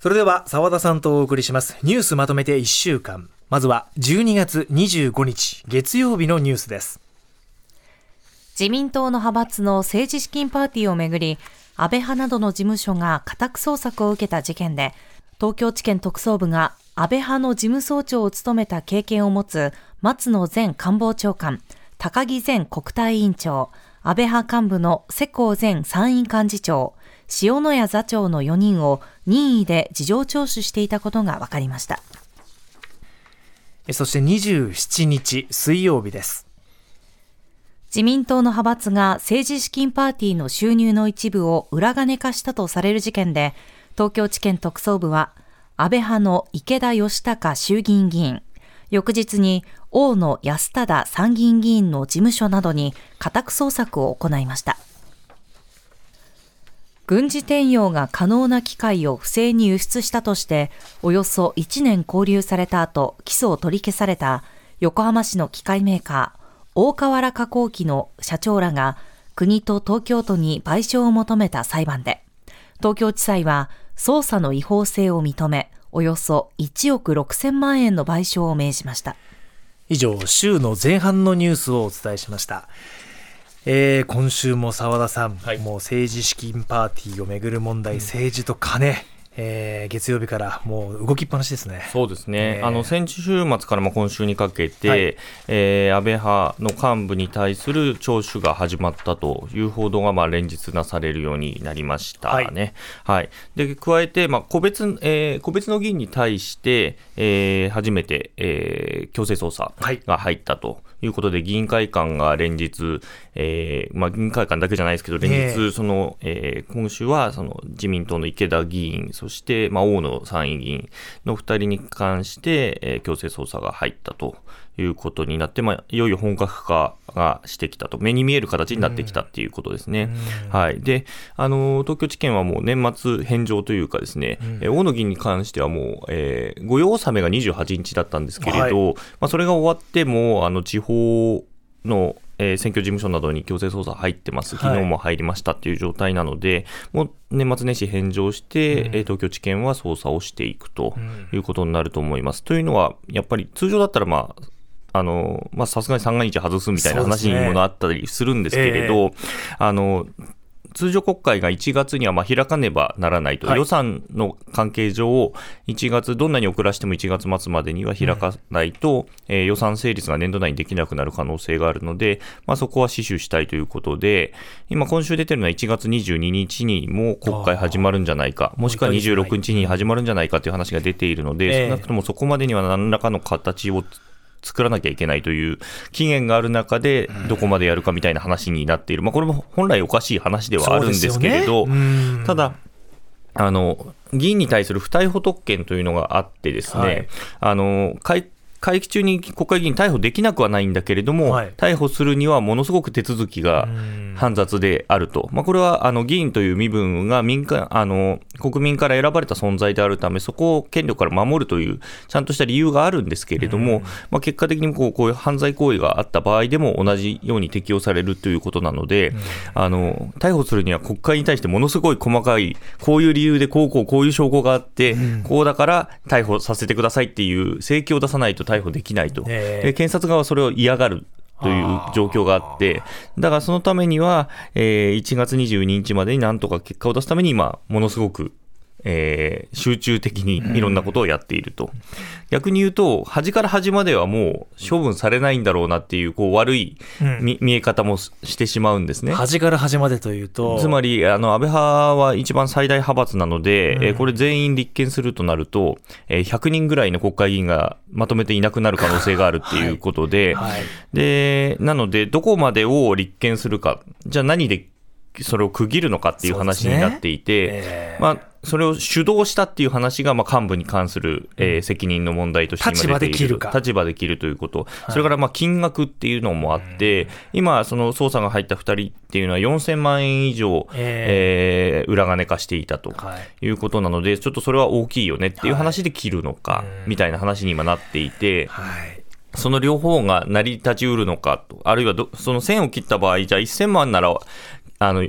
それでは澤田さんとお送りします。ニュースまとめて1週間。まずは12月25日月曜日のニュースです。自民党の派閥の政治資金パーティーをめぐり安倍派などの事務所が家宅捜索を受けた事件で東京地検特捜部が安倍派の事務総長を務めた経験を持つ松野前官房長官高木前国対委員長安倍派幹部の世耕前参院幹事長塩谷座長の4人を任意で事情聴取していたことが分かりました。そして27日水曜日です。自民党の派閥が政治資金パーティーの収入の一部を裏金化したとされる事件で東京地検特捜部は安倍派の池田義孝衆議院議員翌日に大野安忠参議院議員の事務所などに家宅捜索を行いました軍事転用が可能な機械を不正に輸出したとして、およそ1年拘留された後、起訴を取り消された横浜市の機械メーカー、大河原加工機の社長らが国と東京都に賠償を求めた裁判で、東京地裁は捜査の違法性を認め、およそ1億6000万円の賠償を命じました。以上、週の前半のニュースをお伝えしました。えー、今週も澤田さん、はい、もう政治資金パーティーをめぐる問題、うん、政治と金、えー、月曜日からもう動きっぱなしですね。そうですね。えー、あの先週末からも今週にかけて、はい、えー、安倍派の幹部に対する聴取が始まったという報道がまあ連日なされるようになりましたね。はい。はい、で加えてまあ個別、えー、個別の議員に対して、えー、初めて、えー、強制捜査が入ったと。いうことで、議員会館が連日、えーまあ、議員会館だけじゃないですけど、連日、その、えー、今週はその自民党の池田議員、そして、まあ、大野参院議員の2人に関して、えー、強制捜査が入ったということになって、まあ、いよいよ本格化がしてきたと、目に見える形になってきたっていうことですね。はい。で、あの、東京地検はもう年末返上というかですね、うん、大野議員に関してはもう、えー、御用納めが28日だったんですけれど、はい、まあ、それが終わっても、あの、地方の、えー、選挙事務所などに強制捜査入ってます、昨日も入りましたっていう状態なので、はい、もう年末年始返上して、うん、東京地検は捜査をしていくということになると思います。うん、というのは、やっぱり通常だったら、まあ、あの、まあ、さすがに三が日外すみたいな話にもなったりするんですけれど、ねえ。ー、あの、通常国会が1月にはま開かねばならないと、はい、予算の関係上、1月、どんなに遅らしても1月末までには開かないと、うん、えー、予算成立が年度内にできなくなる可能性があるので、まあ、そこは死守したいということで、今、今週出てるのは1月22日にも国会始まるんじゃないか、もしくは26日に始まるんじゃないかという話が出ているので、少なくともそこまでには何らかの形を作らなきゃいけないという期限がある中で、どこまでやるかみたいな話になっている、まあ、これも本来おかしい話ではあるんですけれど、ね、ただ、あの議員に対する不逮捕特権というのがあってですね、はい、あの会期中に国会議員逮捕できなくはないんだけれども、はい、逮捕するにはものすごく手続きが煩雑であると、まあ、これはあの議員という身分が民間あの国民から選ばれた存在であるため、そこを権力から守るという、ちゃんとした理由があるんですけれども、まあ、結果的にこうこういう犯罪行為があった場合でも同じように適用されるということなので、あの逮捕するには国会に対してものすごい細かい、こういう理由でこうこうこういう証拠があって、こうだから逮捕させてくださいっていう請求を出さないと逮捕できないと、で検察側はそれを嫌がるという状況があって、だからそのためには、えー、1月22日までになんとか結果を出すために今、ものすごくえー、集中的にいろんなことをやっていると、うん、逆に言うと、端から端まではもう処分されないんだろうなっていうこう悪い見,、見え方もしてしまうんですね。端から端までというと、つまりあの安倍派は一番最大派閥なので、うん、えー、これ、全員立憲するとなると、えー、100人ぐらいの国会議員がまとめていなくなる可能性があるっていうことで、はい。はい、でなので、どこまでを立憲するか、じゃあ何でそれを区切るのかっていう話になっていて、ねえー、まあ、それを主導したっていう話が、まあ、幹部に関する、えー、責任の問題として立場で切るか。立場で切るということ。それから、まあ、金額っていうのもあって、今、その捜査が入った2人っていうのは4000万円以上、えー、えー、裏金化していたとい。うことなので、ちょっとそれは大きいよねっていう話で切るのか、みたいな話に今なっていて、はい。その両方が成り立ちうるのかと、あるいはその線を切った場合、じゃあ1000万なら、あの、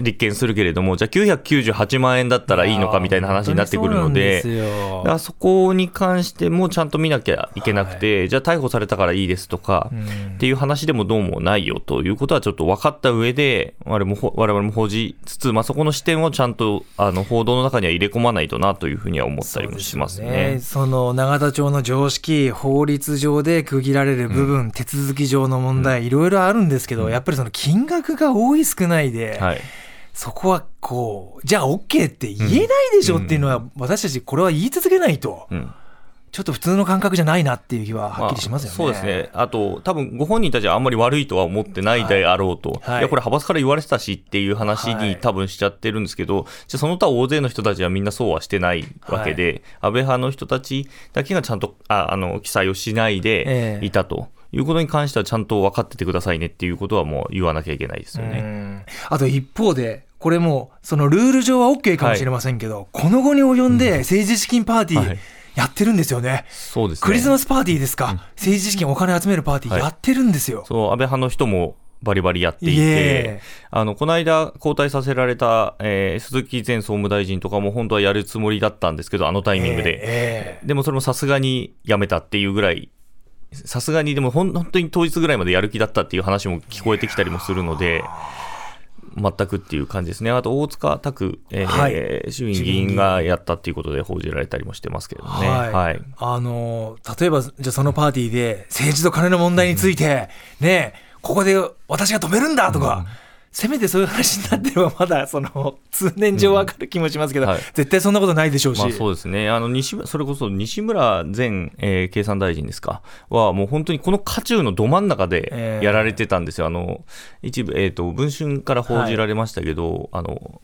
立件するけれども、じゃあ998万円だったらいいのかみたいな話になってくるので、そだそこに関してもちゃんと見なきゃいけなくて、はい、じゃあ逮捕されたからいいですとか、っていう話でもどうもないよということはちょっと分かった上で、我々も我々も報じつつ、まあ、そこの視点をちゃんとあの報道の中には入れ込まないとなというふうには思ったりもしますね。そ、ね、の永田町の常識、法律上で区切られる部分、うん、手続き上の問題、いろいろあるんですけど、やっぱりその金額が多い少ないで、はいそこはこう、じゃあ OK って言えないでしょっていうのは、私たちこれは言い続けないと。ちょっと普通の感覚じゃないなっていう気ははっきりしますよね、まあ、そうですね、あと、多分ご本人たちはあんまり悪いとは思ってないであろうと、はい、いや、これ、派閥から言われてたしっていう話に多分しちゃってるんですけど、はい、じゃその他大勢の人たちはみんなそうはしてないわけで、はい、安倍派の人たちだけがちゃんとああの記載をしないでいたと。えーいうことに関してはちゃんと分かっててくださいねっていうことはもう言わなきゃいけないですよね。あと一方で、これもそのルール上は OK かもしれませんけど、はい、この後に及んで政治資金パーティー、やってるんですよね。そうです、ね、クリスマスパーティーですか、うん、政治資金お金集めるパーティーやってるんですよ。はい、そう安倍派の人もバリバリやっていて、あのこの間、交代させられた、えー、鈴木前総務大臣とかも本当はやるつもりだったんですけど、あのタイミングで、えー、でもそれもさすがにやめたっていうぐらいさすがにでも本当に当日ぐらいまでやる気だったっていう話も聞こえてきたりもするので、全くっていう感じですね。あと、大塚拓、えーはい、衆院議員がやったっていうことで報じられたりもしてますけどね。はい。はい、あの、例えば、じゃあそのパーティーで政治と金の問題について、うん、ね、ここで私が止めるんだとか、うんせめてそういう話になってれば、まだその 通年上わかる気もしますけど、うんはい、絶対そんなことないでしょうし、まあ、そうですね。あの西それこそ西村前、えー、経産大臣ですか、はもう本当にこの渦中のど真ん中でやられてたんですよ、えー、あの一部、えーと、文春から報じられましたけど、はい、あの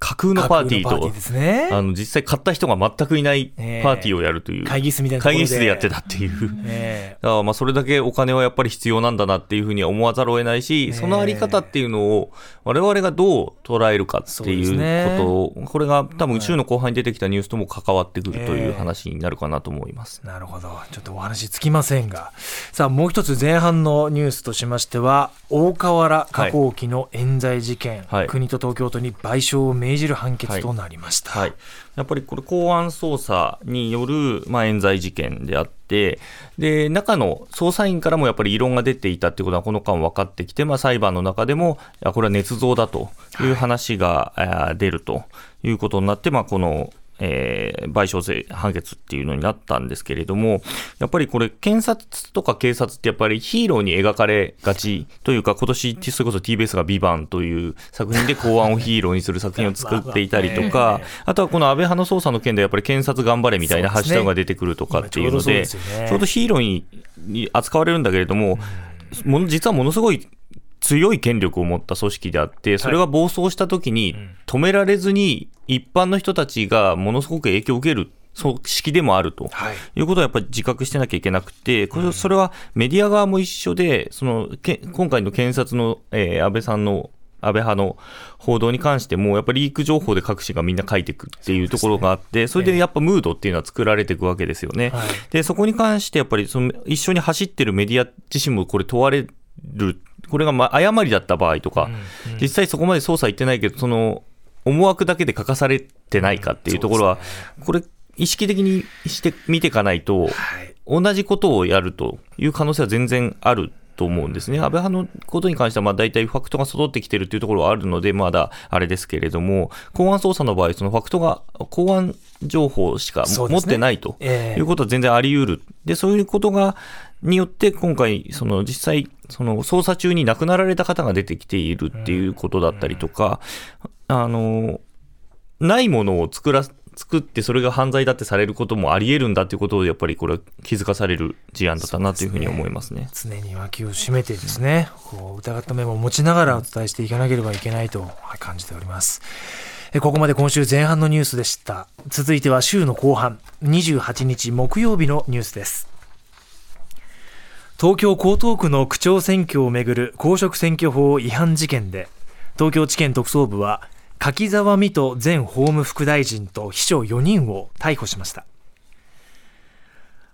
架空のパーティーと、ーね、あの実際買った人が全くいないパーティーをやるという、えー、会議室みたいな会議室でやってたっていう、えー、だからまあそれだけお金はやっぱり必要なんだなっていうふうには思わざるを得ないし、そのあり方っていうのを我々がどう捉えるかっていうことを、ね、これが多分週の後半に出てきたニュースとも関わってくるという話になるかなと思います、えー、なるほど。ちょっとお話つきませんが。さあもう一つ前半のニュースとしましては大河原加工機の冤罪事件、はい、国と東京都に賠償を命じる判決となりました、はい、やっぱりこれ、公安捜査による、まあ、冤罪事件であって、で中の捜査員からもやっぱり異論が出ていたということは、この間分かってきて、まあ、裁判の中でも、これは捏造だという話が、はい、出るということになって、まあ、このえー、賠償税判決っていうのになったんですけれども、やっぱりこれ、検察とか警察ってやっぱりヒーローに描かれがちというか、今年、それこそ TBS がビバンという作品で公安をヒーローにする作品を作っていたりとか、あとはこの安倍派の捜査の件でやっぱり検察頑張れみたいなハッシュタグが出てくるとかっていうので、ちょうどヒーローに扱われるんだけれども、もの実はものすごい強い権力を持った組織であって、それが暴走したときに止められずに、一般の人たちがものすごく影響を受ける。組織でもあると、はい、いうことはやっぱり自覚してなきゃいけなくて、これそれはメディア側も一緒で、そのけ今回の検察の、えー、安倍さんの安倍派の報道に関しても、やっぱりリーク情報で各紙がみんな書いていくっていうところがあって、それでやっぱムードっていうのは作られていくわけですよね。で、そこに関してやっぱりその一緒に走ってるメディア自身もこれ問われるこれがま誤りだった場合とか、うんうん、実際そこまで捜査行ってないけど、その思惑だけで書かされてないかっていうところは、うんね、これ、意識的にして見ていかないと、はい、同じことをやるという可能性は全然あると思うんですね。安倍派のことに関しては、まあ大体ファクトが揃ってきてるというところはあるので、まだあれですけれども、公安捜査の場合、そのファクトが、公安情報しか持ってないということは全然あり得る。で、そういうことが、によって、今回、その実際、その捜査中に亡くなられた方が出てきているっていうことだったりとか、あの、ないものを作ら、作ってそれが犯罪だってされることもあり得るんだということをやっぱりこれは気づかされる事案だったなというふうに思いますね、ね、常に脇を締めてですね。こう疑った面も持ちながらお伝えしていかなければいけないと感じております。ここまで今週前半のニュースでした。続いては週の後半28日木曜日のニュースです。東京江東区の区長選挙をめぐる公職選挙法違反事件で東京地検特捜部は柿沢水戸前法務副大臣と秘書4人を逮捕しました。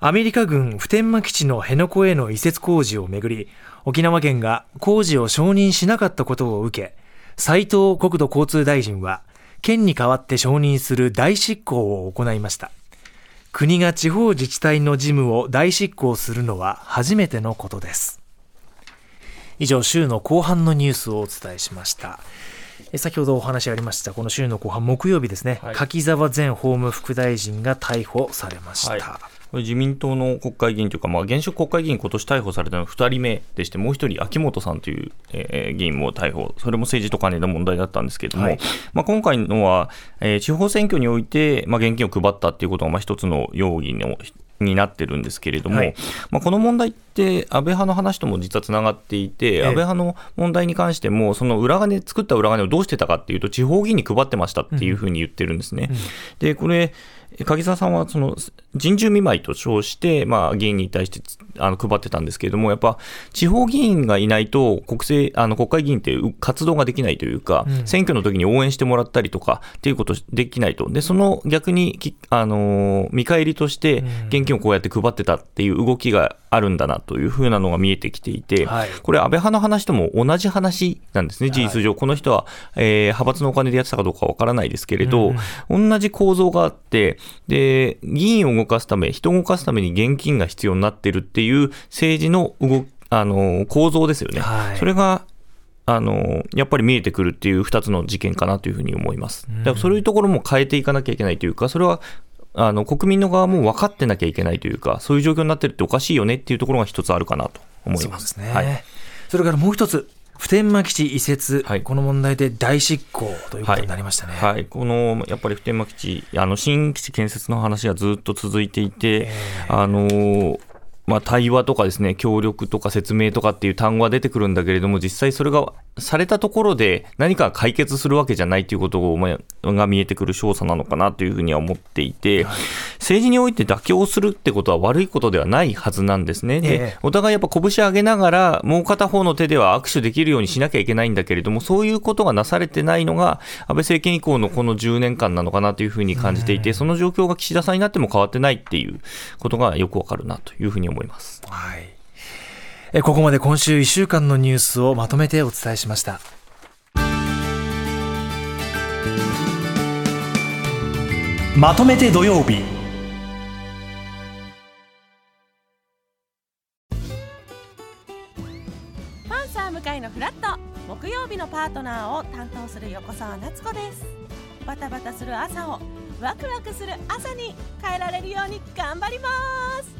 アメリカ軍普天間基地の辺野古への移設工事をめぐり沖縄県が工事を承認しなかったことを受け斉藤国土交通大臣は県に代わって承認する代執行を行いました。国が地方自治体の事務を代執行するのは初めてのことです。以上週の後半のニュースをお伝えしました。先ほどお話ありましたこの週の後半木曜日ですね、はい、柿沢前法務副大臣が逮捕されました、はいこれ自民党の国会議員というか、まあ、現職国会議員、今年逮捕されたのは2人目でして、もう1人、秋元さんという、えー、議員も逮捕、それも政治と金の問題だったんですけれども、はい、まあ、今回のは、えー、地方選挙において、まあ、現金を配ったということが、まあ、一つの容疑のになってるんですけれども、はい、まあ、この問題って、安倍派の話とも実はつながっていて、安倍派の問題に関しても、その裏金、作った裏金をどうしてたかっていうと、地方議員に配ってましたっていうふうに言ってるんですね。うんうん、でこれ柿沢さんはその人中見舞いと称して、まあ、議員に対してあの配ってたんですけれども、やっぱ地方議員がいないと国政あの国会議員って活動ができないというか、うん、選挙の時に応援してもらったりとかっていうことできないと、でその逆にあの見返りとして現金をこうやって配ってたっていう動きがあるんだなというふうなのが見えてきていて、はい、これ、安倍派の話とも同じ話なんですね、事実上、はい、この人は、えー、派閥のお金でやってたかどうかわからないですけれど、うん、同じ構造があって、で議員を動かすため、人を動かすために現金が必要になってるっていう政治の動あの構造ですよね。はい、それがあのやっぱり見えてくるっていう2つの事件かなというふうに思います。だからそういうところも変えていかなきゃいけないというか、それはあの国民の側も分かってなきゃいけないというか、そういう状況になってるっておかしいよねっていうところが一つあるかなと思います。そね、はい、それからもう一つ、普天間基地移設、はい、この問題で大執行ということになりましたね、はい、はい、このやっぱり普天間基地、あの新基地建設の話がずっと続いていて、あのまあ、対話とかですね、協力とか説明とかっていう単語が出てくるんだけれども、実際それがされたところで何か解決するわけじゃないということが見えてくる少佐なのかなというふうには思っていて、政治において妥協するってことは悪いことではないはずなんですね。で、お互いやっぱ拳上げながら、もう片方の手では握手できるようにしなきゃいけないんだけれども、そういうことがなされてないのが、安倍政権以降のこの10年間なのかなというふうに感じていて、その状況が岸田さんになっても変わってないっていうことがよくわかるなというふうに思います。はい。えここまで今週1週間のニュースをまとめてお伝えしました。まとめて土曜日。パンサー向かいのフラット。木曜日のパートナーを担当する横澤夏子です。バタバタする朝をワクワクする朝に変えられるように頑張ります